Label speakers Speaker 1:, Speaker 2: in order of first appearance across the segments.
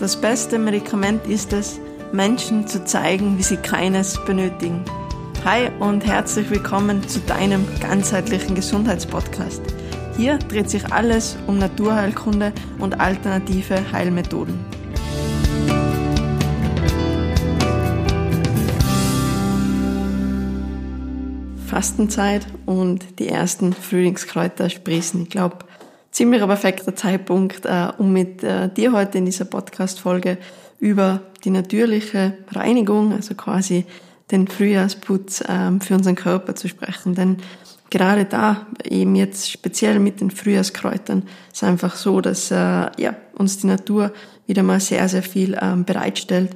Speaker 1: Das beste Medikament ist es, Menschen zu zeigen, wie sie keines benötigen. Hi und herzlich willkommen zu deinem ganzheitlichen Gesundheitspodcast. Hier dreht sich alles um Naturheilkunde und alternative Heilmethoden. Fastenzeit und die ersten Frühlingskräuter sprießen. Ich glaube, ziemlich perfekter Zeitpunkt, äh, um mit äh, dir heute in dieser Podcast-Folge über die natürliche Reinigung, also quasi den Frühjahrsputz ähm, für unseren Körper zu sprechen. Denn gerade da, eben jetzt speziell mit den Frühjahrskräutern, ist einfach so, dass äh, ja, uns die Natur wieder mal sehr, sehr viel ähm, bereitstellt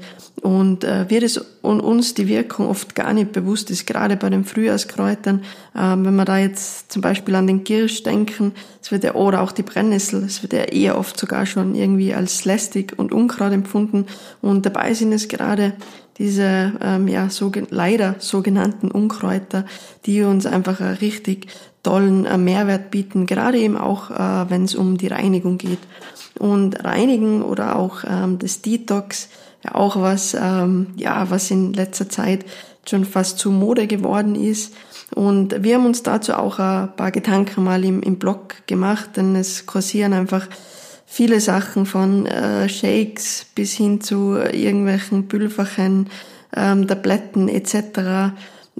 Speaker 1: und äh, wir das und uns die Wirkung oft gar nicht bewusst ist, gerade bei den Frühjahrskräutern, ähm, wenn wir da jetzt zum Beispiel an den Kirsch denken, es wird ja, oder auch die Brennnessel, es wird ja eher oft sogar schon irgendwie als lästig und Unkraut empfunden und dabei sind es gerade diese ähm, ja so, leider sogenannten Unkräuter, die uns einfach einen richtig tollen äh, Mehrwert bieten, gerade eben auch, äh, wenn es um die Reinigung geht. Und Reinigen oder auch ähm, das Detox, ja auch was, ähm, ja, was in letzter Zeit schon fast zu Mode geworden ist. Und wir haben uns dazu auch ein paar Gedanken mal im, im Blog gemacht, denn es kursieren einfach viele Sachen von äh, Shakes bis hin zu irgendwelchen Pülverchen, ähm, Tabletten etc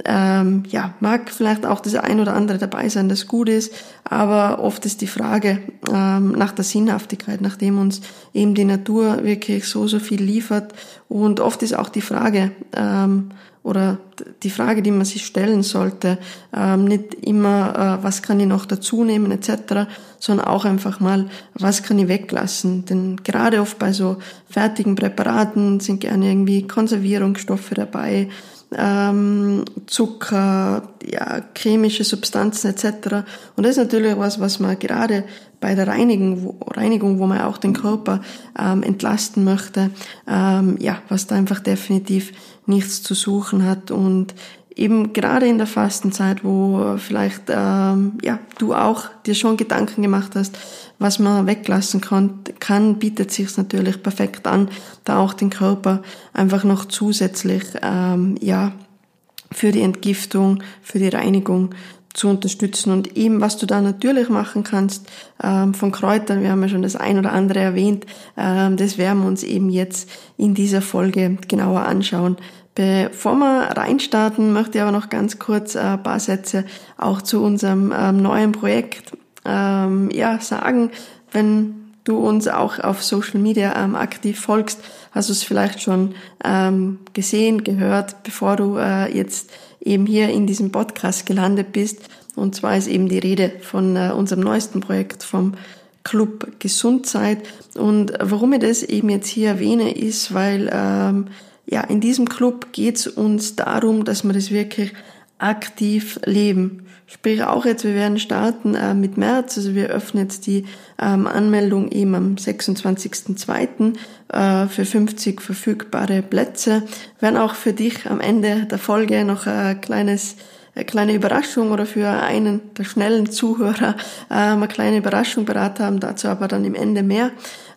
Speaker 1: ähm, ja, mag vielleicht auch das ein oder andere dabei sein, das gut ist, aber oft ist die Frage ähm, nach der Sinnhaftigkeit, nachdem uns eben die Natur wirklich so, so viel liefert. Und oft ist auch die Frage, ähm, oder die Frage, die man sich stellen sollte, ähm, nicht immer, äh, was kann ich noch dazu nehmen etc., sondern auch einfach mal, was kann ich weglassen. Denn gerade oft bei so fertigen Präparaten sind gerne irgendwie Konservierungsstoffe dabei, ähm, Zucker, ja, chemische Substanzen etc. Und das ist natürlich was, was man gerade bei der Reinigung, wo, Reinigung, wo man auch den Körper ähm, entlasten möchte, ähm, ja, was da einfach definitiv nichts zu suchen hat und eben gerade in der Fastenzeit, wo vielleicht ähm, ja du auch dir schon Gedanken gemacht hast, was man weglassen kann, kann bietet sich natürlich perfekt an, da auch den Körper einfach noch zusätzlich ähm, ja für die Entgiftung, für die Reinigung zu unterstützen. Und eben, was du da natürlich machen kannst ähm, von Kräutern, wir haben ja schon das ein oder andere erwähnt, ähm, das werden wir uns eben jetzt in dieser Folge genauer anschauen. Bevor wir reinstarten, möchte ich aber noch ganz kurz ein paar Sätze auch zu unserem ähm, neuen Projekt ähm, ja, sagen. Wenn du uns auch auf Social Media ähm, aktiv folgst, hast du es vielleicht schon ähm, gesehen, gehört, bevor du äh, jetzt eben hier in diesem Podcast gelandet bist. Und zwar ist eben die Rede von äh, unserem neuesten Projekt vom Club Gesundheit. Und warum ich das eben jetzt hier erwähne, ist, weil ähm, ja, in diesem Club geht es uns darum, dass wir das wirklich aktiv leben. Sprich auch jetzt, wir werden starten äh, mit März, also wir öffnen jetzt die ähm, Anmeldung eben am 26.02. Äh, für 50 verfügbare Plätze. Wir werden auch für dich am Ende der Folge noch ein kleines eine kleine Überraschung oder für einen der schnellen Zuhörer äh, eine kleine Überraschung beraten haben, dazu aber dann im Ende mehr.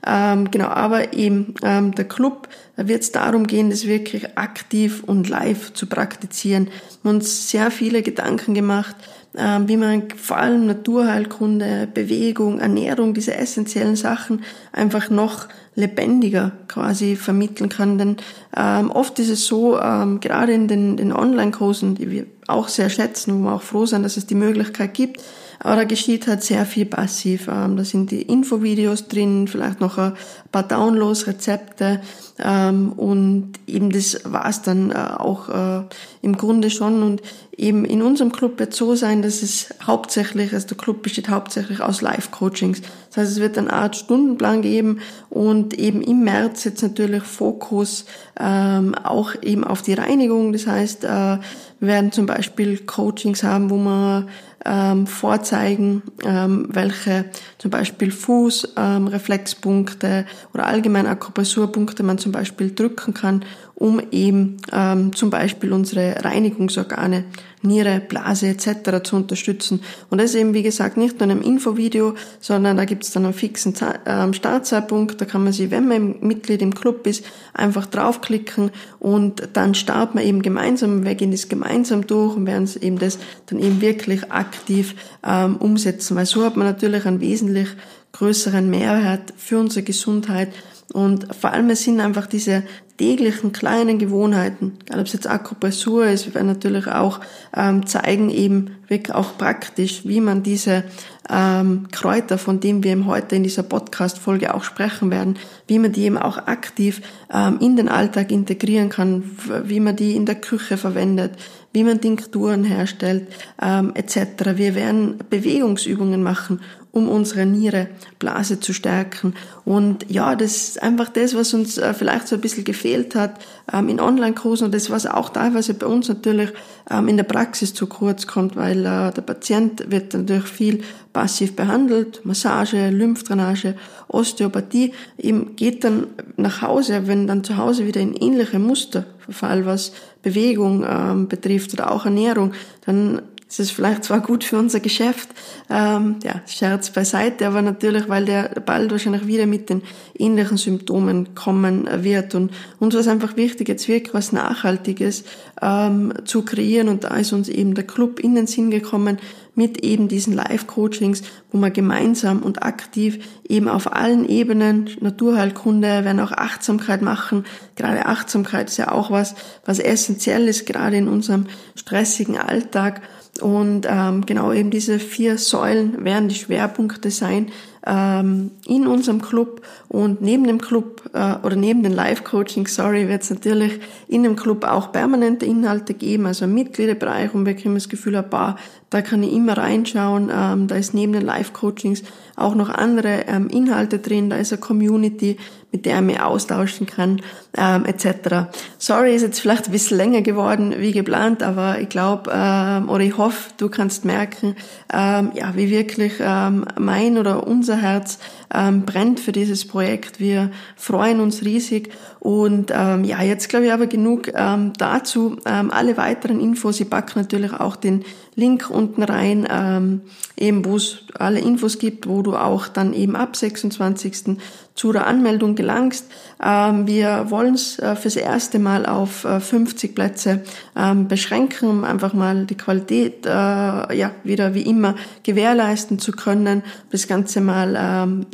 Speaker 1: Ähm, genau, aber eben ähm, der Club wird es darum gehen, das wirklich aktiv und live zu praktizieren. Wir haben uns sehr viele Gedanken gemacht, ähm, wie man vor allem Naturheilkunde, Bewegung, Ernährung, diese essentiellen Sachen einfach noch lebendiger quasi vermitteln kann. Denn ähm, oft ist es so, ähm, gerade in den, den Online-Kursen, die wir auch sehr schätzen, wo wir auch froh sind, dass es die Möglichkeit gibt, aber da geschieht halt sehr viel passiv. Ähm, da sind die Infovideos drin, vielleicht noch ein paar Downloads, Rezepte ähm, und eben das war's dann äh, auch äh, im Grunde schon. Und eben in unserem Club wird so sein, dass es hauptsächlich, also der Club besteht hauptsächlich aus Live-Coachings. Das heißt, es wird eine Art Stundenplan geben und eben im März jetzt natürlich Fokus ähm, auch eben auf die Reinigung. Das heißt, äh, wir werden zum Beispiel Coachings haben, wo man ähm, vorzeigen, ähm, welche zum Beispiel Fußreflexpunkte ähm, oder allgemein Akupressurpunkte man zum Beispiel drücken kann, um eben ähm, zum Beispiel unsere Reinigungsorgane, Niere, Blase etc. zu unterstützen. Und das eben, wie gesagt, nicht nur in einem Infovideo, sondern da gibt es dann einen fixen ähm, Startzeitpunkt. Da kann man sich, wenn man Mitglied im Club ist, einfach draufklicken und dann starten wir eben gemeinsam, wir gehen das gemeinsam durch und werden eben das dann eben wirklich aktiv ähm, umsetzen. Weil so hat man natürlich einen wesentlich größeren Mehrwert für unsere Gesundheit. Und vor allem sind einfach diese täglichen kleinen Gewohnheiten, egal ob es jetzt Akupressur ist, wir werden natürlich auch ähm, zeigen eben wirklich auch praktisch, wie man diese ähm, Kräuter, von denen wir eben heute in dieser Podcast-Folge auch sprechen werden, wie man die eben auch aktiv ähm, in den Alltag integrieren kann, wie man die in der Küche verwendet, wie man Tinkturen herstellt, ähm, etc. Wir werden Bewegungsübungen machen, um unsere Niere, Blase zu stärken. Und ja, das ist einfach das, was uns äh, vielleicht so ein bisschen gefehlt hat ähm, in Online-Kursen. Und das, was auch teilweise bei uns natürlich ähm, in der Praxis zu kurz kommt, weil äh, der Patient wird natürlich viel passiv behandelt, Massage, Lymphdrainage, Osteopathie, eben geht dann nach Hause, wenn dann zu Hause wieder in ähnliche Muster verfall, was Bewegung ähm, betrifft oder auch Ernährung, dann es ist vielleicht zwar gut für unser Geschäft, ähm, ja, Scherz beiseite, aber natürlich, weil der bald wahrscheinlich wieder mit den ähnlichen Symptomen kommen wird. Und uns war es einfach wichtig, jetzt wirklich was Nachhaltiges ähm, zu kreieren. Und da ist uns eben der Club in den Sinn gekommen mit eben diesen Live-Coachings, wo man gemeinsam und aktiv eben auf allen Ebenen, Naturheilkunde, werden auch Achtsamkeit machen. Gerade Achtsamkeit ist ja auch was, was essentiell ist, gerade in unserem stressigen Alltag. Und ähm, genau eben diese vier Säulen werden die Schwerpunkte sein ähm, in unserem Club. Und neben dem Club äh, oder neben den Live-Coaching, sorry, wird es natürlich in dem Club auch permanente Inhalte geben, also ein Mitgliederbereich, und wir kriegen das Gefühl, ein paar, da kann ich immer reinschauen. Ähm, da ist neben den Live-Coachings auch noch andere ähm, Inhalte drin, da ist eine Community, mit der ich mich austauschen kann, ähm, etc. Sorry, ist jetzt vielleicht ein bisschen länger geworden wie geplant, aber ich glaube ähm, oder ich hoffe, du kannst merken, ähm, ja, wie wirklich ähm, mein oder unser Herz ähm, brennt für dieses Projekt. Wir freuen uns riesig und ähm, ja, jetzt glaube ich aber genug ähm, dazu. Ähm, alle weiteren Infos, ich packe natürlich auch den Link unten rein, ähm, eben wo es alle Infos gibt, wo du auch dann eben ab 26 zu der Anmeldung gelangst. Ähm, wir wollen es äh, fürs erste Mal auf 50 äh, Plätze ähm, beschränken, um einfach mal die Qualität äh, ja wieder wie immer gewährleisten zu können, das Ganze mal ähm,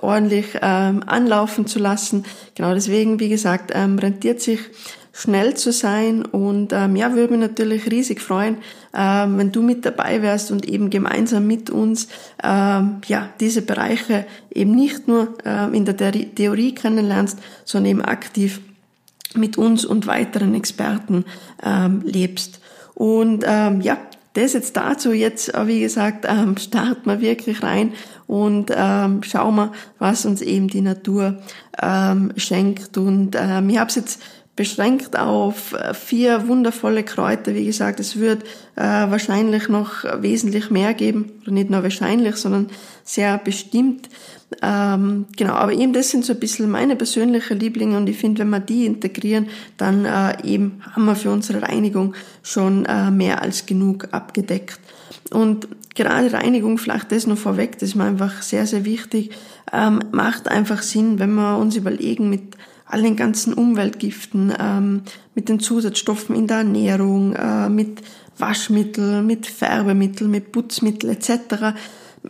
Speaker 1: ordentlich anlaufen zu lassen. Genau deswegen, wie gesagt, rentiert sich schnell zu sein und ähm, ja, würde mich natürlich riesig freuen, ähm, wenn du mit dabei wärst und eben gemeinsam mit uns ähm, ja diese Bereiche eben nicht nur ähm, in der Theorie kennenlernst, sondern eben aktiv mit uns und weiteren Experten ähm, lebst. Und ähm, ja, das jetzt dazu. Jetzt, äh, wie gesagt, ähm, starten wir wirklich rein und ähm, schauen wir, was uns eben die Natur ähm, schenkt. Und ähm, ich habe es jetzt beschränkt auf äh, vier wundervolle Kräuter. Wie gesagt, es wird äh, wahrscheinlich noch wesentlich mehr geben, oder nicht nur wahrscheinlich, sondern sehr bestimmt. Ähm, genau, aber eben das sind so ein bisschen meine persönlichen Lieblinge und ich finde, wenn wir die integrieren, dann äh, eben haben wir für unsere Reinigung schon äh, mehr als genug abgedeckt. Und gerade Reinigung, vielleicht das noch vorweg, das ist mir einfach sehr, sehr wichtig, ähm, macht einfach Sinn, wenn wir uns überlegen mit all den ganzen Umweltgiften, ähm, mit den Zusatzstoffen in der Ernährung, äh, mit Waschmittel, mit Färbemittel, mit Putzmittel etc.,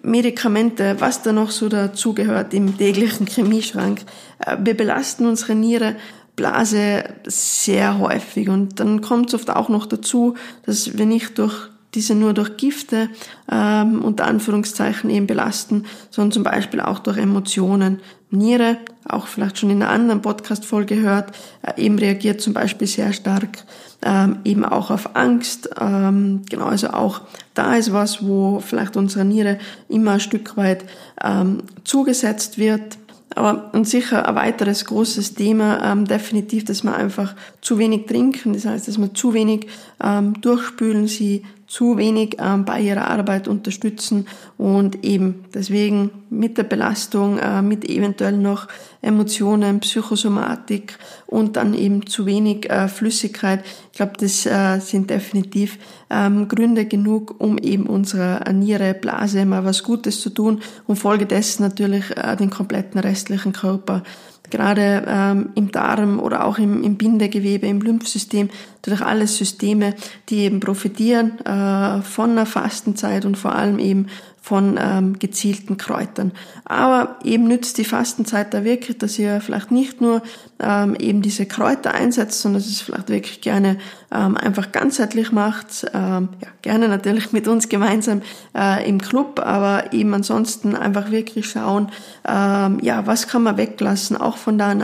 Speaker 1: Medikamente, was da noch so dazugehört im täglichen Chemieschrank. Äh, wir belasten unsere Niere, Blase sehr häufig und dann kommt es oft auch noch dazu, dass wir nicht durch diese nur durch Gifte ähm, unter Anführungszeichen eben belasten, sondern zum Beispiel auch durch Emotionen. Niere, auch vielleicht schon in einer anderen Podcast-Folge gehört, äh, eben reagiert zum Beispiel sehr stark ähm, eben auch auf Angst. Ähm, genau, also auch da ist was, wo vielleicht unsere Niere immer ein Stück weit ähm, zugesetzt wird. Aber und sicher ein weiteres großes Thema, ähm, definitiv, dass wir einfach zu wenig trinken. Das heißt, dass wir zu wenig ähm, durchspülen, sie zu wenig ähm, bei ihrer Arbeit unterstützen und eben deswegen mit der Belastung, äh, mit eventuell noch Emotionen, Psychosomatik und dann eben zu wenig äh, Flüssigkeit. Ich glaube, das äh, sind definitiv ähm, Gründe genug, um eben unserer Niere, Blase mal was Gutes zu tun und folgedessen natürlich äh, den kompletten restlichen Körper gerade ähm, im Darm oder auch im, im Bindegewebe, im Lymphsystem, natürlich alles Systeme, die eben profitieren äh, von einer Fastenzeit und vor allem eben von ähm, gezielten Kräutern. Aber eben nützt die Fastenzeit da wirklich, dass ihr vielleicht nicht nur ähm, eben diese Kräuter einsetzt, sondern dass es vielleicht wirklich gerne ähm, einfach ganzheitlich macht. Ähm, ja, gerne natürlich mit uns gemeinsam äh, im Club, aber eben ansonsten einfach wirklich schauen, ähm, ja, was kann man weglassen, auch von der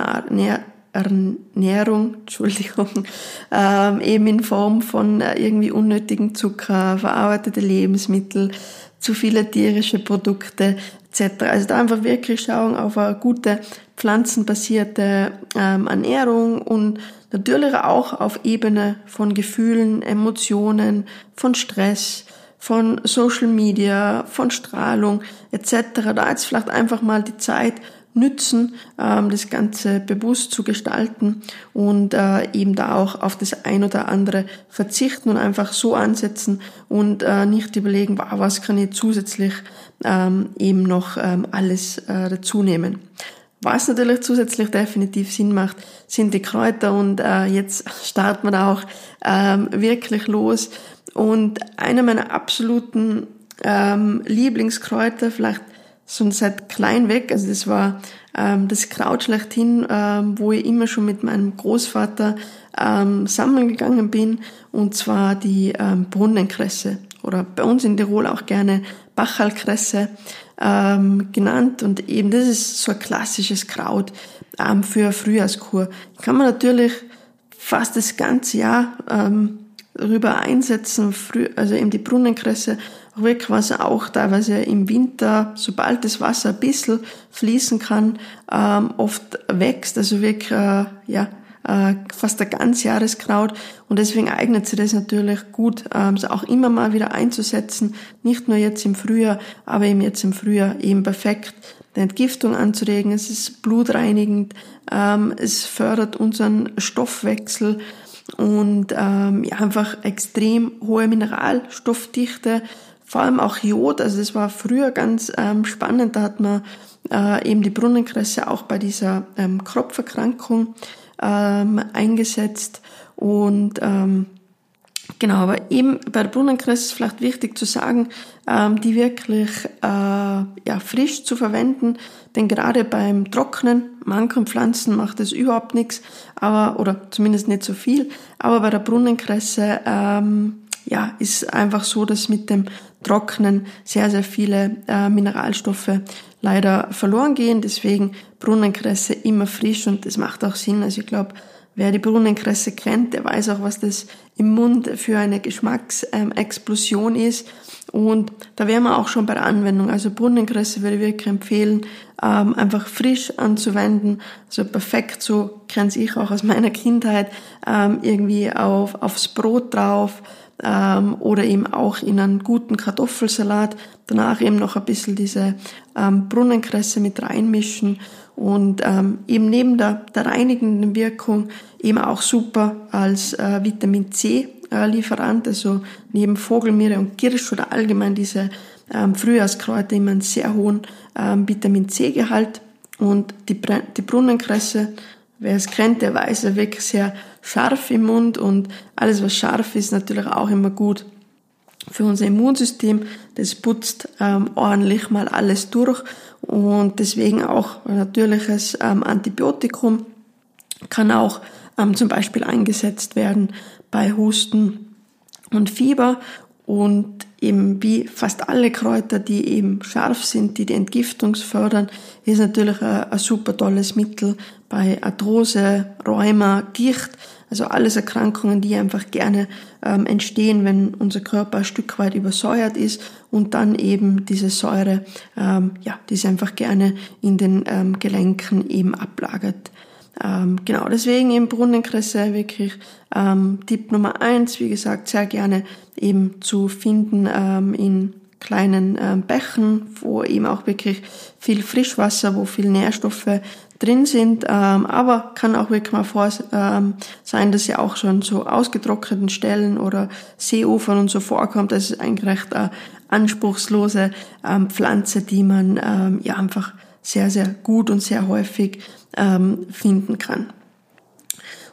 Speaker 1: Ernährung, Entschuldigung, ähm, eben in Form von äh, irgendwie unnötigen Zucker, verarbeitete Lebensmittel, zu viele tierische Produkte etc. Also da einfach wirklich schauen auf eine gute pflanzenbasierte ähm, Ernährung und natürlich auch auf Ebene von Gefühlen, Emotionen, von Stress, von Social Media, von Strahlung etc. Da jetzt vielleicht einfach mal die Zeit nützen, ähm, das Ganze bewusst zu gestalten und äh, eben da auch auf das ein oder andere verzichten und einfach so ansetzen und äh, nicht überlegen, was kann ich zusätzlich ähm, eben noch ähm, alles äh, dazu nehmen. Was natürlich zusätzlich definitiv Sinn macht, sind die Kräuter und äh, jetzt starten wir auch ähm, wirklich los. Und einer meiner absoluten ähm, Lieblingskräuter, vielleicht schon seit klein weg. Also das war ähm, das Kraut schlechthin, ähm, wo ich immer schon mit meinem Großvater ähm, sammeln gegangen bin, und zwar die ähm, Brunnenkresse oder bei uns in Tirol auch gerne Bachalkresse ähm, genannt. Und eben das ist so ein klassisches Kraut ähm, für Frühjahrskur. Kann man natürlich fast das ganze Jahr ähm, rüber einsetzen, früh, also eben die Brunnenkresse Rückwasser auch teilweise im Winter, sobald das Wasser ein bisschen fließen kann, ähm, oft wächst, also wirklich, äh, ja, äh, fast ein ganz Jahreskraut und deswegen eignet sich das natürlich gut, ähm, auch immer mal wieder einzusetzen, nicht nur jetzt im Frühjahr, aber eben jetzt im Frühjahr eben perfekt die Entgiftung anzuregen, es ist blutreinigend, ähm, es fördert unseren Stoffwechsel und ähm, ja, einfach extrem hohe Mineralstoffdichte, vor allem auch Jod. Also das war früher ganz ähm, spannend. Da hat man äh, eben die Brunnenkresse auch bei dieser ähm, Kropferkrankung ähm, eingesetzt. Und ähm, genau, aber eben bei der Brunnenkresse ist vielleicht wichtig zu sagen, ähm, die wirklich äh, ja, frisch zu verwenden. Denn gerade beim Trocknen, manchen Pflanzen macht es überhaupt nichts, aber oder zumindest nicht so viel. Aber bei der Brunnenkresse ähm, ja, ist einfach so, dass mit dem Trocknen sehr, sehr viele äh, Mineralstoffe leider verloren gehen. Deswegen Brunnenkresse immer frisch und das macht auch Sinn. Also ich glaube, wer die Brunnenkresse kennt, der weiß auch, was das im Mund für eine Geschmacksexplosion ähm, ist. Und da wären wir auch schon bei der Anwendung. Also Brunnenkresse würde ich wirklich empfehlen, ähm, einfach frisch anzuwenden. Also perfekt, so kenne ich auch aus meiner Kindheit, ähm, irgendwie auf, aufs Brot drauf ähm, oder eben auch in einen guten Kartoffelsalat. Danach eben noch ein bisschen diese ähm, Brunnenkresse mit reinmischen. Und ähm, eben neben der, der reinigenden Wirkung eben auch super als äh, Vitamin C äh, Lieferant, also neben Vogelmiere und Kirsch oder allgemein diese ähm, Frühjahrskräuter immer einen sehr hohen ähm, Vitamin C Gehalt. Und die, die Brunnenkresse Wer es kennt, der weiß, er wirklich sehr scharf im Mund und alles, was scharf ist, natürlich auch immer gut für unser Immunsystem. Das putzt ähm, ordentlich mal alles durch und deswegen auch ein natürliches ähm, Antibiotikum kann auch ähm, zum Beispiel eingesetzt werden bei Husten und Fieber und eben wie fast alle Kräuter, die eben scharf sind, die die Entgiftung fördern, ist natürlich ein, ein super tolles Mittel bei Arthrose, Rheuma, Gicht, also alles Erkrankungen, die einfach gerne ähm, entstehen, wenn unser Körper ein Stück weit übersäuert ist und dann eben diese Säure, ähm, ja, die sich einfach gerne in den ähm, Gelenken eben ablagert. Äh, Ähm, genau, deswegen eben Brunnenkresse wirklich ähm, Tipp Nummer eins, wie gesagt, sehr gerne eben zu finden ähm, in kleinen ähm, Bächen, wo eben auch wirklich viel Frischwasser, wo viel Nährstoffe drin sind, ähm, aber kann auch wirklich mal vor ähm, sein, dass ja auch schon so ausgetrockneten Stellen oder Seeufern und so vorkommt. Das ist eigentlich recht äh, anspruchslose ähm, Pflanze, die man ähm, ja einfach sehr, sehr gut und sehr häufig ähm, finden kann.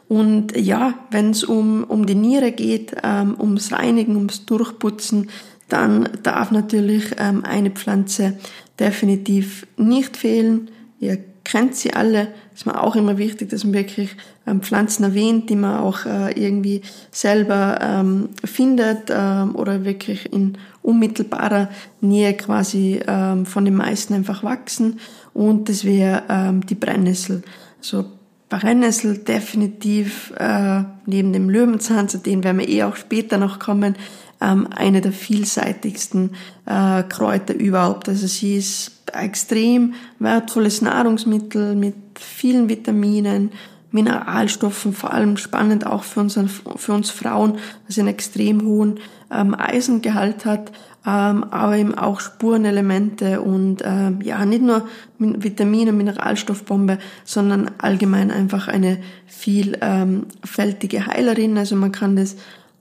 Speaker 1: Und ja, wenn es um, um die Niere geht, ähm, ums Reinigen, ums Durchputzen, dann darf natürlich ähm, eine Pflanze definitiv nicht fehlen. Ihr kennt sie alle. Ist mir auch immer wichtig, dass man wirklich ähm, Pflanzen erwähnt, die man auch äh, irgendwie selber ähm, findet ähm, oder wirklich in unmittelbarer Nähe quasi ähm, von den meisten einfach wachsen. Und das wäre ähm, die Brennnessel. Also Brennnessel definitiv äh, neben dem Löwenzahn, zu denen werden wir eh auch später noch kommen, ähm, eine der vielseitigsten äh, Kräuter überhaupt. Also sie ist extrem wertvolles Nahrungsmittel mit vielen Vitaminen, Mineralstoffen, vor allem spannend auch für, unseren, für uns Frauen, was einen extrem hohen ähm, Eisengehalt hat, ähm, aber eben auch Spurenelemente und ähm, ja, nicht nur Vitamine, Mineralstoffbombe, sondern allgemein einfach eine vielfältige ähm, Heilerin. Also man kann das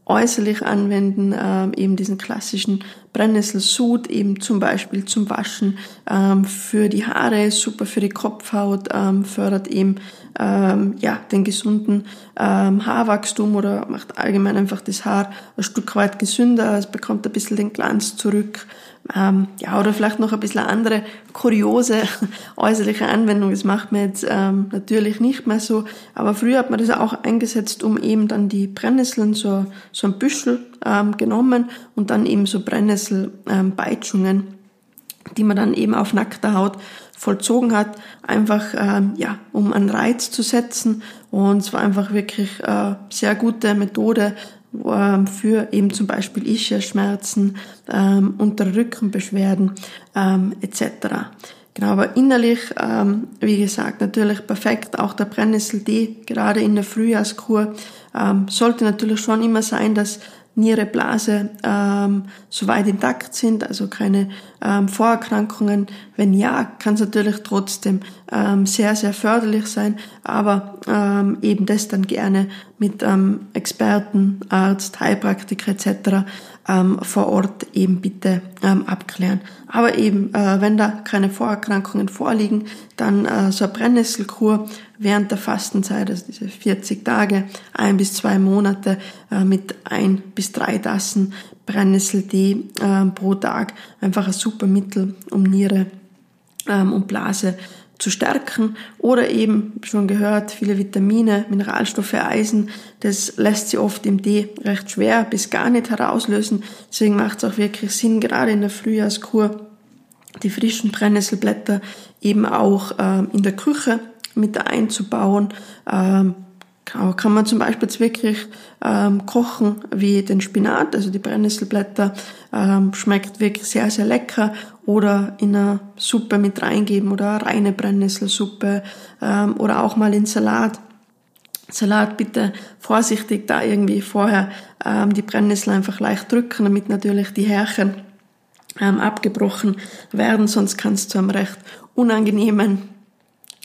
Speaker 1: äußerlich anwenden, ähm, eben diesen klassischen Brennnesselsud, eben zum Beispiel zum Waschen, ähm, für die Haare, super für die Kopfhaut, ähm, fördert eben ähm, ja, den gesunden ähm, Haarwachstum oder macht allgemein einfach das Haar ein Stück weit gesünder, es bekommt ein bisschen den Glanz zurück. Ähm, ja, oder vielleicht noch ein bisschen andere kuriose äußerliche Anwendung. Das macht man jetzt ähm, natürlich nicht mehr so. Aber früher hat man das auch eingesetzt, um eben dann die Brennnesseln, so, so ein Büschel ähm, genommen und dann eben so Brennnesselbeitschungen, ähm, die man dann eben auf nackter Haut vollzogen hat, einfach ähm, ja, um einen Reiz zu setzen. Und es war einfach wirklich äh, sehr gute Methode, für eben zum Beispiel Ischiasschmerzen, ähm, unter Rückenbeschwerden ähm, etc. Genau, aber innerlich, ähm, wie gesagt, natürlich perfekt. Auch der Brennnessel-Tee, gerade in der Frühjahrskur, ähm, sollte natürlich schon immer sein, dass Niere, Blase ähm, soweit intakt sind, also keine ähm, Vorerkrankungen. Wenn ja, kann es natürlich trotzdem ähm, sehr, sehr förderlich sein, aber ähm, eben das dann gerne mit ähm, Experten, Arzt, Heilpraktiker etc. Ähm, vor Ort eben bitte ähm, abklären. Aber eben, äh, wenn da keine Vorerkrankungen vorliegen, dann äh, so eine Brennnesselkur während der Fastenzeit, also diese 40 Tage, ein bis zwei Monate äh, mit ein bis drei Tassen Brennnesseltee äh, pro Tag, einfach ein super Mittel, um Niere ähm, und Blase zu stärken oder eben schon gehört, viele Vitamine, Mineralstoffe, Eisen, das lässt sie oft im Tee recht schwer bis gar nicht herauslösen. Deswegen macht es auch wirklich Sinn, gerade in der Frühjahrskur die frischen Brennnesselblätter eben auch ähm, in der Küche mit einzubauen. Ähm, kann man zum Beispiel jetzt wirklich ähm, kochen wie den Spinat, also die Brennnesselblätter, ähm, schmeckt wirklich sehr, sehr lecker oder in eine Suppe mit reingeben oder reine Brennnesselsuppe ähm, oder auch mal in Salat. Salat bitte vorsichtig da irgendwie vorher ähm, die Brennnessel einfach leicht drücken, damit natürlich die Härchen ähm, abgebrochen werden, sonst kann es zu einem recht unangenehmen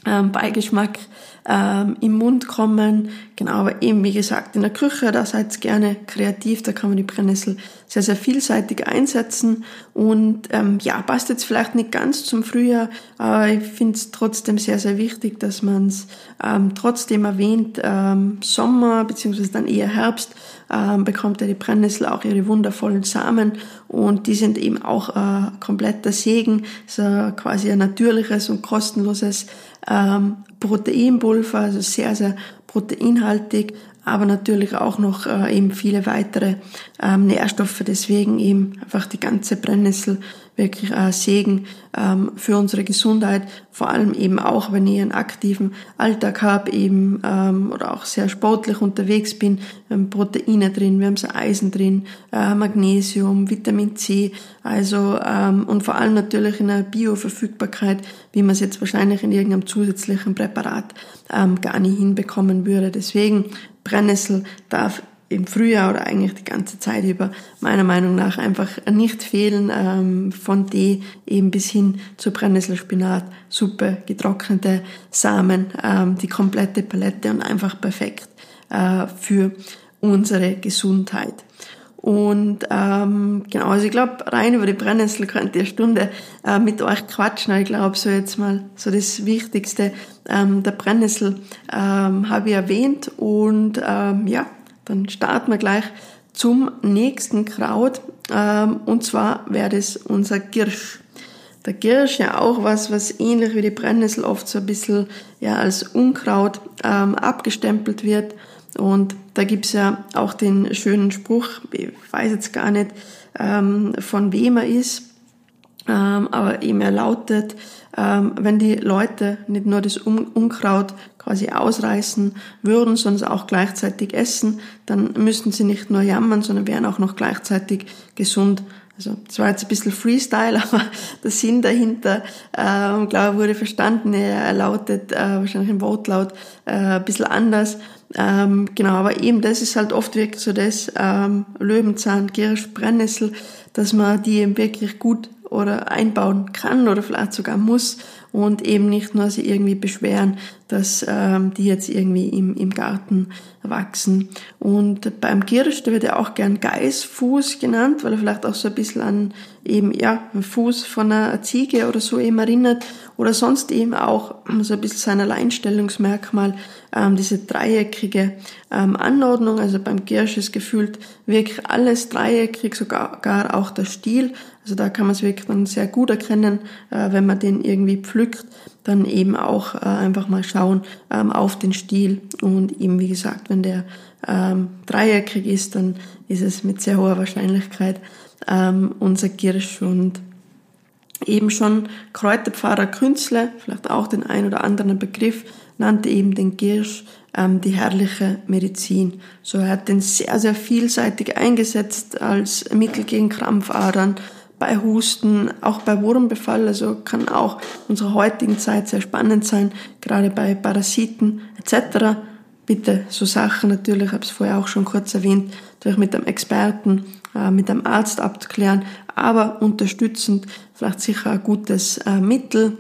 Speaker 1: ähm, Beigeschmack ähm, im Mund kommen. Genau, aber eben wie gesagt in der Küche, da seid gerne kreativ, da kann man die Brennnessel sehr, sehr vielseitig einsetzen. Und ähm, ja, passt jetzt vielleicht nicht ganz zum Frühjahr, aber ich finde es trotzdem sehr, sehr wichtig, dass man es ähm, trotzdem erwähnt, ähm, Sommer beziehungsweise dann eher Herbst ähm, bekommt ja die Brennnessel auch ihre wundervollen Samen und die sind eben auch äh, kompletter Segen, so quasi ein natürliches und kostenloses ähm, Proteinpulver, also sehr, sehr proteinhaltig, aber natürlich auch noch äh, eben viele weitere ähm, Nährstoffe. Deswegen eben einfach die ganze Brennnessel wirklich äh, Segen ähm, für unsere Gesundheit. Vor allem eben auch, wenn ich einen aktiven Alltag habe, eben ähm, oder auch sehr sportlich unterwegs bin. Wir haben Proteine drin, wir haben so Eisen drin, äh, Magnesium, Vitamin C. Also ähm, und vor allem natürlich in einer Bioverfügbarkeit, wie man es jetzt wahrscheinlich in irgendeinem zusätzlichen Präparat ähm, gar nicht hinbekommen würde. Deswegen Brennnessel darf im Frühjahr oder eigentlich die ganze Zeit über meiner Meinung nach einfach nicht fehlen, ähm, von Tee eben bis hin zu Brennnesselspinat, Suppe, getrocknete Samen, ähm, die komplette Palette und einfach perfekt äh, für unsere Gesundheit. Und ähm, genau, also ich glaube, rein über die Brennnessel könnte ich eine Stunde äh, mit euch quatschen. Ich glaube, so jetzt mal so das Wichtigste ähm, der Brennnessel ähm, habe ich erwähnt. Und ähm, ja, dann starten wir gleich zum nächsten Kraut. Ähm, und zwar wäre das unser Girsch. Der Girsch ja auch was, was ähnlich wie die Brennnessel oft so ein bisschen ja, als Unkraut ähm, abgestempelt wird. Und da gibt's ja auch den schönen Spruch, ich weiß jetzt gar nicht, ähm, von wem er ist, ähm, aber eben er lautet, ähm, wenn die Leute nicht nur das Unkraut quasi ausreißen würden, sondern auch gleichzeitig essen, dann müssten sie nicht nur jammern, sondern wären auch noch gleichzeitig gesund. Also das war jetzt ein bisschen Freestyle, aber der Sinn dahinter, äh, glaube ich, wurde verstanden. Er lautet äh, wahrscheinlich im Wortlaut äh, ein bisschen anders. Ähm, genau, aber eben das ist halt oft wirklich so das ähm, Löwenzahn, Kirsch, Brennnessel, dass man die eben wirklich gut oder einbauen kann oder vielleicht sogar muss und eben nicht nur sie irgendwie beschweren, dass ähm, die jetzt irgendwie im, im Garten wachsen. Und beim Kirsch, der wird ja auch gern Geißfuß genannt, weil er vielleicht auch so ein bisschen an eben, ja, Fuß von einer Ziege oder so eben erinnert oder sonst eben auch so ein bisschen sein Alleinstellungsmerkmal, ähm, diese dreieckige ähm, Anordnung. Also beim Kirsch ist gefühlt wirklich alles dreieckig, sogar gar auch der Stiel. Also da kann man es wirklich dann sehr gut erkennen, äh, wenn man den irgendwie pflückt, dann eben auch äh, einfach mal schauen ähm, auf den Stiel und eben wie gesagt, wenn der ähm, dreieckig ist, dann ist es mit sehr hoher Wahrscheinlichkeit ähm, unser Kirsch und eben schon Kräuterpfarrer Künzle, vielleicht auch den ein oder anderen Begriff, nannte eben den Kirsch ähm, die herrliche Medizin. So er hat den sehr, sehr vielseitig eingesetzt als Mittel gegen Krampfadern, bei Husten, auch bei Wurmbefall, also kann auch unserer heutigen Zeit sehr spannend sein, gerade bei Parasiten etc. Bitte so Sachen natürlich, ich habe es vorher auch schon kurz erwähnt, durch mit einem Experten, mit einem Arzt abzuklären, aber unterstützend vielleicht sicher ein gutes äh, Mittel.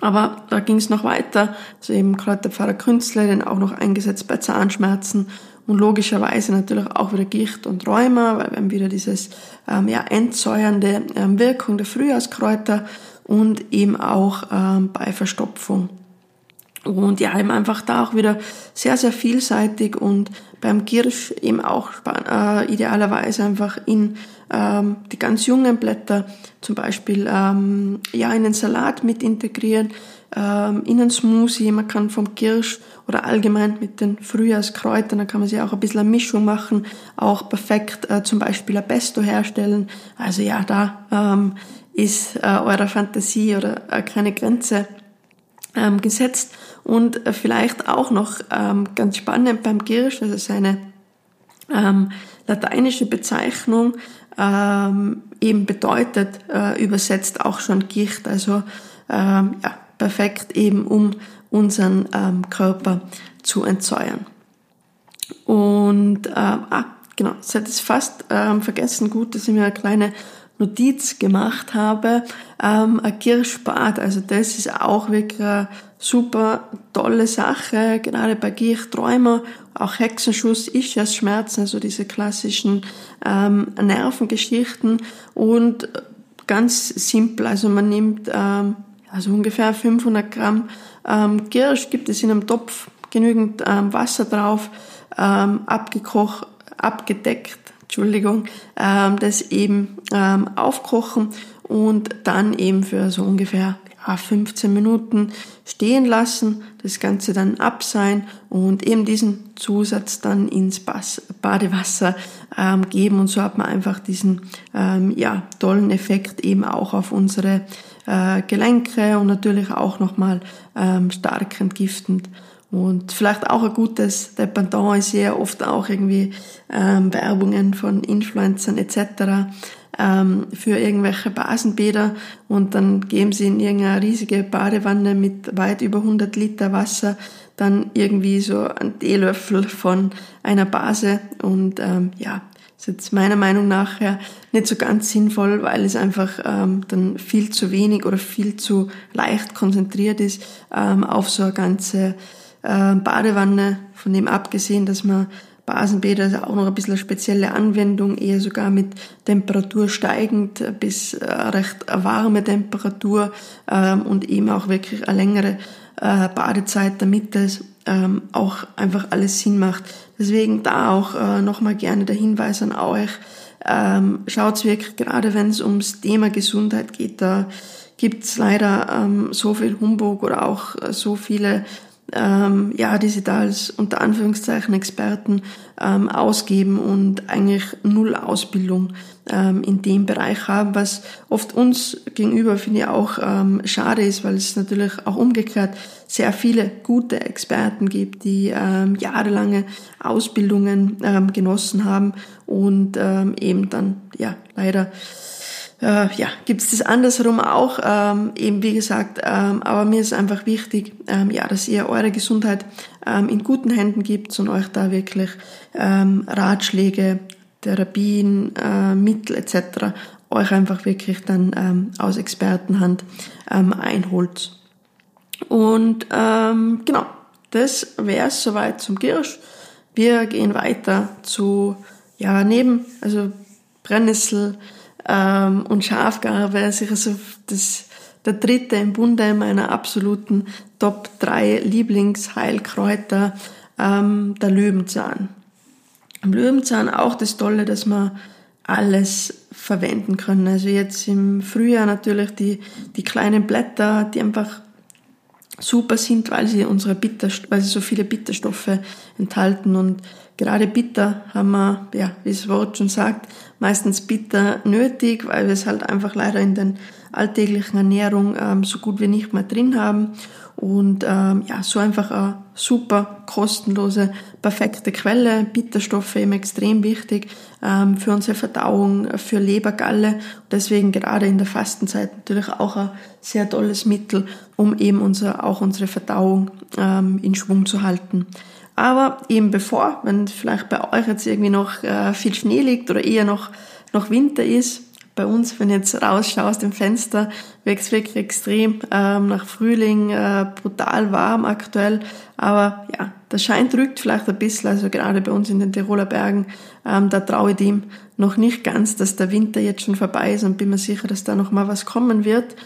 Speaker 1: Aber da ging es noch weiter, also eben gerade der Pfarrer Künstler, den auch noch eingesetzt bei Zahnschmerzen und logischerweise natürlich auch wieder Gicht und Rheuma, weil wir haben wieder dieses ähm, ja, entsäuernde ähm, Wirkung der Frühjahrskräuter und eben auch ähm, bei Verstopfung. Und ja, eben einfach da auch wieder sehr, sehr vielseitig und beim Kirsch eben auch äh, idealerweise einfach in ähm, die ganz jungen Blätter zum Beispiel ähm, ja in den Salat mit integrieren, ähm, in einen Smoothie. Man kann vom Kirsch oder allgemein mit den Frühjahrskräutern, da kann man sich auch ein bisschen eine Mischung machen, auch perfekt äh, zum Beispiel ein Pesto herstellen. Also ja, da ähm, ist äh, eurer Fantasie oder äh, keine Grenze ähm, gesetzt. Und äh, vielleicht auch noch ähm, ganz spannend beim Kirsch, also seine ähm, lateinische Bezeichnung ähm, eben bedeutet, äh, übersetzt auch schon Gicht, also ähm, ja, perfekt eben um unseren ähm, Körper zu entsäuern. Und ähm, ah, genau, ich hatte es fast ähm, vergessen, gut, dass ich mir eine kleine Notiz gemacht habe. Ähm, ein Kirschbad, also das ist auch wirklich eine super tolle Sache, gerade bei Gichträumer, auch Hexenschuss, Ischias-Schmerzen, also diese klassischen ähm, Nervengeschichten und ganz simpel, also man nimmt ähm, also ungefähr 500 Gramm ähm, Kirsch, gibt es in einem Topf genügend ähm, Wasser drauf, ähm, abgekocht, abgedeckt, Entschuldigung, ähm, das eben ähm, aufkochen und dann eben für so ungefähr 15 Minuten stehen lassen, das Ganze dann abseihen und eben diesen Zusatz dann ins Badewasser ähm, geben und so hat man einfach diesen ähm, ja, tollen Effekt eben auch auf unsere äh, Gelenke und natürlich auch nochmal ähm, stark entgiftend. Und vielleicht auch ein gutes Dependant ist ja oft auch irgendwie ähm, Werbungen von Influencern etc ähm, für irgendwelche Basenbäder und dann geben sie in irgendeine riesige Badewanne mit weit über 100 Liter Wasser dann irgendwie so einen Teelöffel von einer Base und ähm, ja, ist jetzt meiner Meinung nach ja nicht so ganz sinnvoll, weil es einfach ähm, dann viel zu wenig oder viel zu leicht konzentriert ist ähm, auf so eine ganze äh, Badewanne, von dem abgesehen, dass man Basenbäder ist auch noch ein bisschen eine spezielle Anwendung, eher sogar mit Temperatur steigend bis äh, recht warme Temperatur ähm, und eben auch wirklich eine längere äh, Badezeit, damit das ähm, auch einfach alles Sinn macht. Deswegen da auch äh, nochmal gerne der Hinweis an euch, ähm, schaut wirklich, gerade wenn es ums Thema Gesundheit geht, da gibt's leider ähm, so viel Humbug oder auch so viele ähm, ja, die sie da als unter Anführungszeichen Experten ähm, ausgeben und eigentlich null Ausbildung ähm, in dem Bereich haben, was oft uns gegenüber, finde ich, auch ähm, schade ist, weil es natürlich auch umgekehrt sehr viele gute Experten gibt, die ähm, jahrelange Ausbildungen ähm, genossen haben und ähm, eben dann ja leider äh, ja, gibt es das andersherum auch, ähm, eben wie gesagt, ähm, aber mir ist einfach wichtig, ähm, ja, dass ihr eure Gesundheit ähm, in guten Händen gibt und euch da wirklich ähm, Ratschläge, Therapien, äh, Mittel etc. euch einfach wirklich dann ähm, aus Expertenhand ähm, einholt. Und ähm, genau, das wäre es soweit zum Girsch. Wir gehen weiter zu, ja, neben, also Brennnessel, ähm, und Schafgarbe sicher so das, der dritte im Bunde meiner absoluten Top 3 Lieblingsheilkräuter, ähm, der Löwenzahn. Am Löwenzahn auch das Tolle, dass man alles verwenden können. Also jetzt im Frühjahr natürlich die, die kleinen Blätter, die einfach super sind, weil sie unsere Bitter, weil sie so viele Bitterstoffe enthalten und gerade bitter haben wir, ja, wie das Wort schon sagt, meistens bitter nötig, weil wir es halt einfach leider in den alltäglichen Ernährung ähm, so gut wie nicht mehr drin haben. Und ähm, ja, so einfach eine super kostenlose, perfekte Quelle. Bitterstoffe eben extrem wichtig ähm, für unsere Verdauung, für Lebergalle. Deswegen gerade in der Fastenzeit natürlich auch ein sehr tolles Mittel, um eben unser, auch unsere Verdauung ähm, in Schwung zu halten. Aber eben bevor, wenn vielleicht bei euch jetzt irgendwie noch äh, viel Schnee liegt oder eher noch, noch Winter ist, bei uns, wenn ich jetzt rausschaue aus dem Fenster, es wirklich extrem ähm, nach Frühling, äh, brutal warm aktuell. Aber ja, der Schein drückt vielleicht ein bisschen, also gerade bei uns in den Tiroler Bergen, ähm, da traue ich dem noch nicht ganz, dass der Winter jetzt schon vorbei ist und bin mir sicher, dass da noch mal was kommen wird.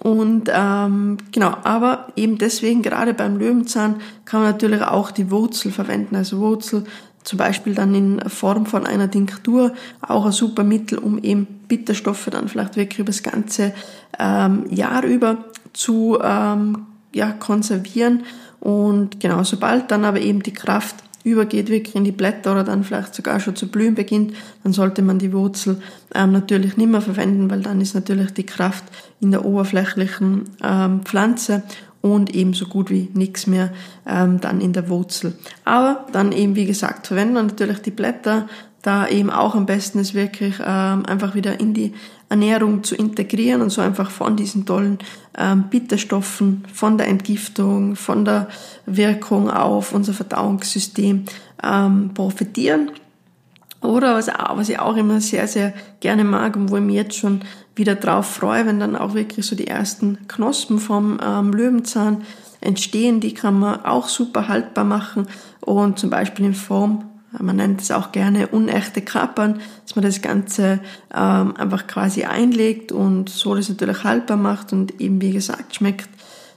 Speaker 1: Und ähm, genau, aber eben deswegen gerade beim Löwenzahn kann man natürlich auch die Wurzel verwenden. Also Wurzel zum Beispiel dann in Form von einer Tinktur auch ein super Mittel, um eben Bitterstoffe dann vielleicht wirklich über das ganze ähm, Jahr über zu ähm, ja, konservieren. Und genau, sobald dann aber eben die Kraft übergeht wirklich in die Blätter oder dann vielleicht sogar schon zu blühen beginnt, dann sollte man die Wurzel ähm, natürlich nicht mehr verwenden, weil dann ist natürlich die Kraft in der oberflächlichen ähm, Pflanze und eben so gut wie nichts mehr ähm, dann in der Wurzel. Aber dann eben, wie gesagt, verwenden wir natürlich die Blätter, da eben auch am besten ist wirklich ähm, einfach wieder in die Ernährung zu integrieren und so einfach von diesen tollen ähm, Bitterstoffen, von der Entgiftung, von der Wirkung auf unser Verdauungssystem ähm, profitieren. Oder was, was ich auch immer sehr, sehr gerne mag und wo ich mich jetzt schon wieder drauf freue, wenn dann auch wirklich so die ersten Knospen vom ähm, Löwenzahn entstehen, die kann man auch super haltbar machen und zum Beispiel in Form man nennt es auch gerne unechte Kapern, dass man das Ganze ähm, einfach quasi einlegt und so das natürlich haltbar macht und eben wie gesagt schmeckt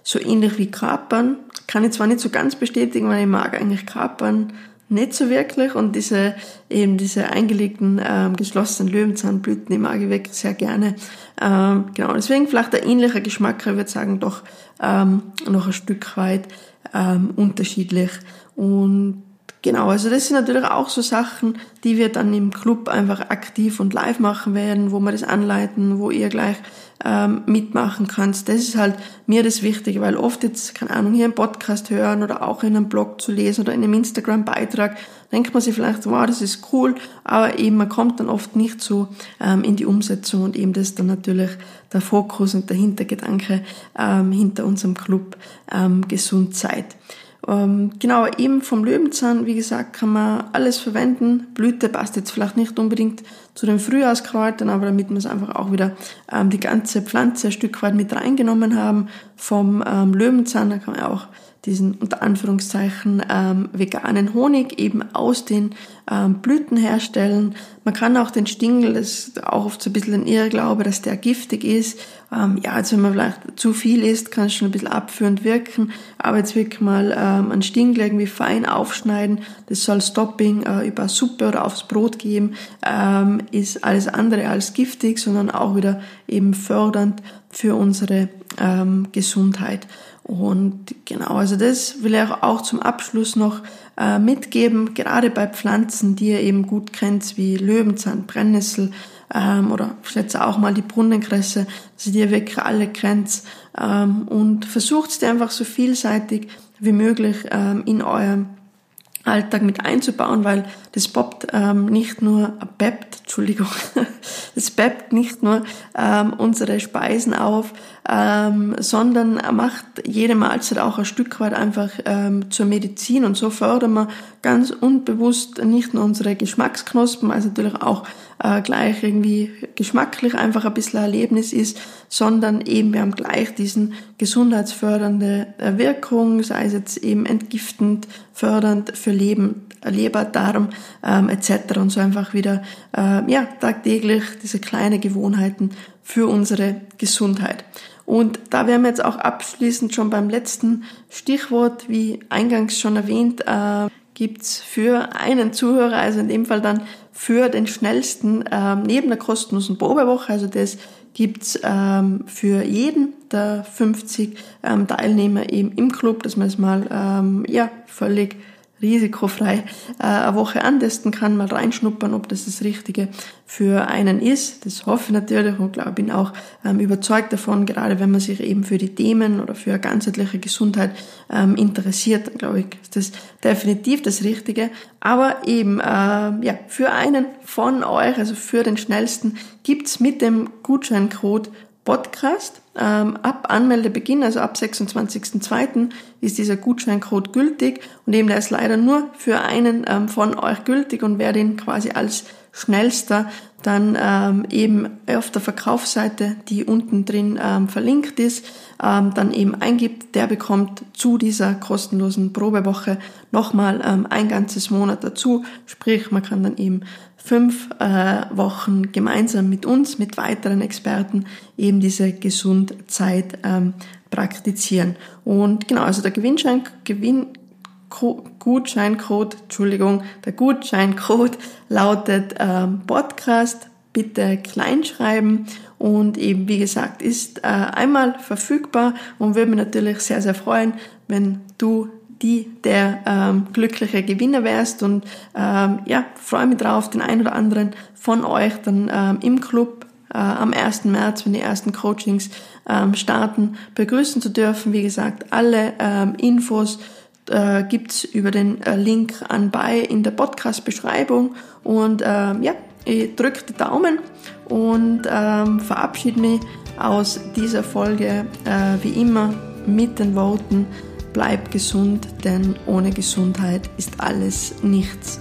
Speaker 1: so ähnlich wie Kapern. Kann ich zwar nicht so ganz bestätigen, weil ich mag eigentlich Kapern nicht so wirklich und diese eben diese eingelegten ähm, geschlossenen Löwenzahnblüten, die mag ich wirklich sehr gerne. Ähm, genau, deswegen vielleicht ein ähnlicher Geschmack, ich würde sagen, doch ähm, noch ein Stück weit ähm, unterschiedlich. Und Genau, also das sind natürlich auch so Sachen, die wir dann im Club einfach aktiv und live machen werden, wo wir das anleiten, wo ihr gleich ähm, mitmachen könnt. Das ist halt mir das Wichtige, weil oft jetzt, keine Ahnung, hier im Podcast hören oder auch in einem Blog zu lesen oder in einem Instagram-Beitrag, denkt man sich vielleicht, wow, das ist cool, aber eben man kommt dann oft nicht so ähm, in die Umsetzung und eben das ist dann natürlich der Fokus und der Hintergedanke ähm, hinter unserem Club ähm, Gesundheit. Ähm, genau, eben vom Löwenzahn, wie gesagt, kann man alles verwenden. Blüte passt jetzt vielleicht nicht unbedingt zu den Frühjahrskräutern, aber damit wir es einfach auch wieder ähm, die ganze Pflanze ein Stück weit mit reingenommen haben. Vom ähm, Löwenzahn, da kann man auch diesen unter Anführungszeichen ähm, veganen Honig eben aus den ähm, Blüten herstellen. Man kann auch den Stingel, das ist auch oft so ein bisschen ein Irrglaube, dass der giftig ist. Ähm, ja, jetzt wenn man vielleicht zu viel isst, kann es schon ein bisschen abführend wirken. Aber jetzt wirklich mal ähm, einen Stingel irgendwie fein aufschneiden. Das soll Stopping äh, über Suppe oder aufs Brot geben. Ähm, ist alles andere als giftig, sondern auch wieder eben fördernd für unsere ähm, Gesundheit. Und genau, also das will ich auch zum Abschluss noch äh, mitgeben, gerade bei Pflanzen, die ihr eben gut kennt, wie Löwenzahn, Brennnessel ähm, oder vielleicht auch mal die Brunnenkresse, dass ihr wirklich alle kennt ähm, und versucht die einfach so vielseitig wie möglich ähm, in eurem Alltag mit einzubauen, weil das poppt nicht nur, peppt, Entschuldigung, das peppt nicht nur ähm, unsere Speisen auf, ähm, sondern macht jede Mahlzeit auch ein Stück weit einfach ähm, zur Medizin. Und so fördern wir ganz unbewusst nicht nur unsere Geschmacksknospen, es natürlich auch äh, gleich irgendwie geschmacklich einfach ein bisschen Erlebnis ist, sondern eben wir haben gleich diesen gesundheitsfördernde äh, Wirkung, sei es jetzt eben entgiftend, fördernd für Leben, Leber, Darm ähm, etc. und so einfach wieder äh, ja tagtäglich diese kleine Gewohnheiten für unsere Gesundheit. Und da wären wir jetzt auch abschließend schon beim letzten Stichwort, wie eingangs schon erwähnt, äh, gibt's für einen Zuhörer, also in dem Fall dann für den schnellsten, ähm, neben der kostenlosen Probewoche, also das gibt's ähm, für jeden der 50 ähm, Teilnehmer eben im Club, dass man es mal ähm, ja völlig risikofrei äh, eine Woche antesten kann, mal reinschnuppern, ob das das Richtige für einen ist. Das hoffe ich natürlich und glaube, bin auch ähm, überzeugt davon, gerade wenn man sich eben für die Themen oder für ganzheitliche Gesundheit ähm, interessiert, dann glaube ich, ist das definitiv das Richtige. Aber eben, äh, ja, für einen von euch, also für den schnellsten, gibt's mit dem Gutscheincode Podcast. Ähm, ab Anmeldebeginn, also ab 26.02. ist dieser Gutscheincode gültig und eben der ist leider nur für einen ähm, von euch gültig und wer den quasi als schnellster dann ähm, eben auf der Verkaufsseite, die unten drin ähm, verlinkt ist, ähm, dann eben eingibt, der bekommt zu dieser kostenlosen Probewoche nochmal ähm, ein ganzes Monat dazu. Sprich, man kann dann eben fünf äh, Wochen gemeinsam mit uns, mit weiteren Experten eben diese Gesundzeit ähm, praktizieren. Und genau, also der Gewinnschein, Gewinn, Gutscheincode, Entschuldigung, der Gutscheincode lautet ähm, Podcast, bitte kleinschreiben. Und eben wie gesagt ist äh, einmal verfügbar. Und würde mich natürlich sehr, sehr freuen, wenn du die der ähm, glückliche Gewinner wärst und ähm, ja, freue mich drauf, den einen oder anderen von euch dann ähm, im Club äh, am 1. März, wenn die ersten Coachings ähm, starten, begrüßen zu dürfen. Wie gesagt, alle ähm, Infos äh, gibt's über den äh, Link anbei in der Podcast-Beschreibung und ähm, ja, ich drücke die Daumen und ähm, verabschiede mich aus dieser Folge äh, wie immer mit den Worten, bleib gesund, denn ohne Gesundheit ist alles nichts.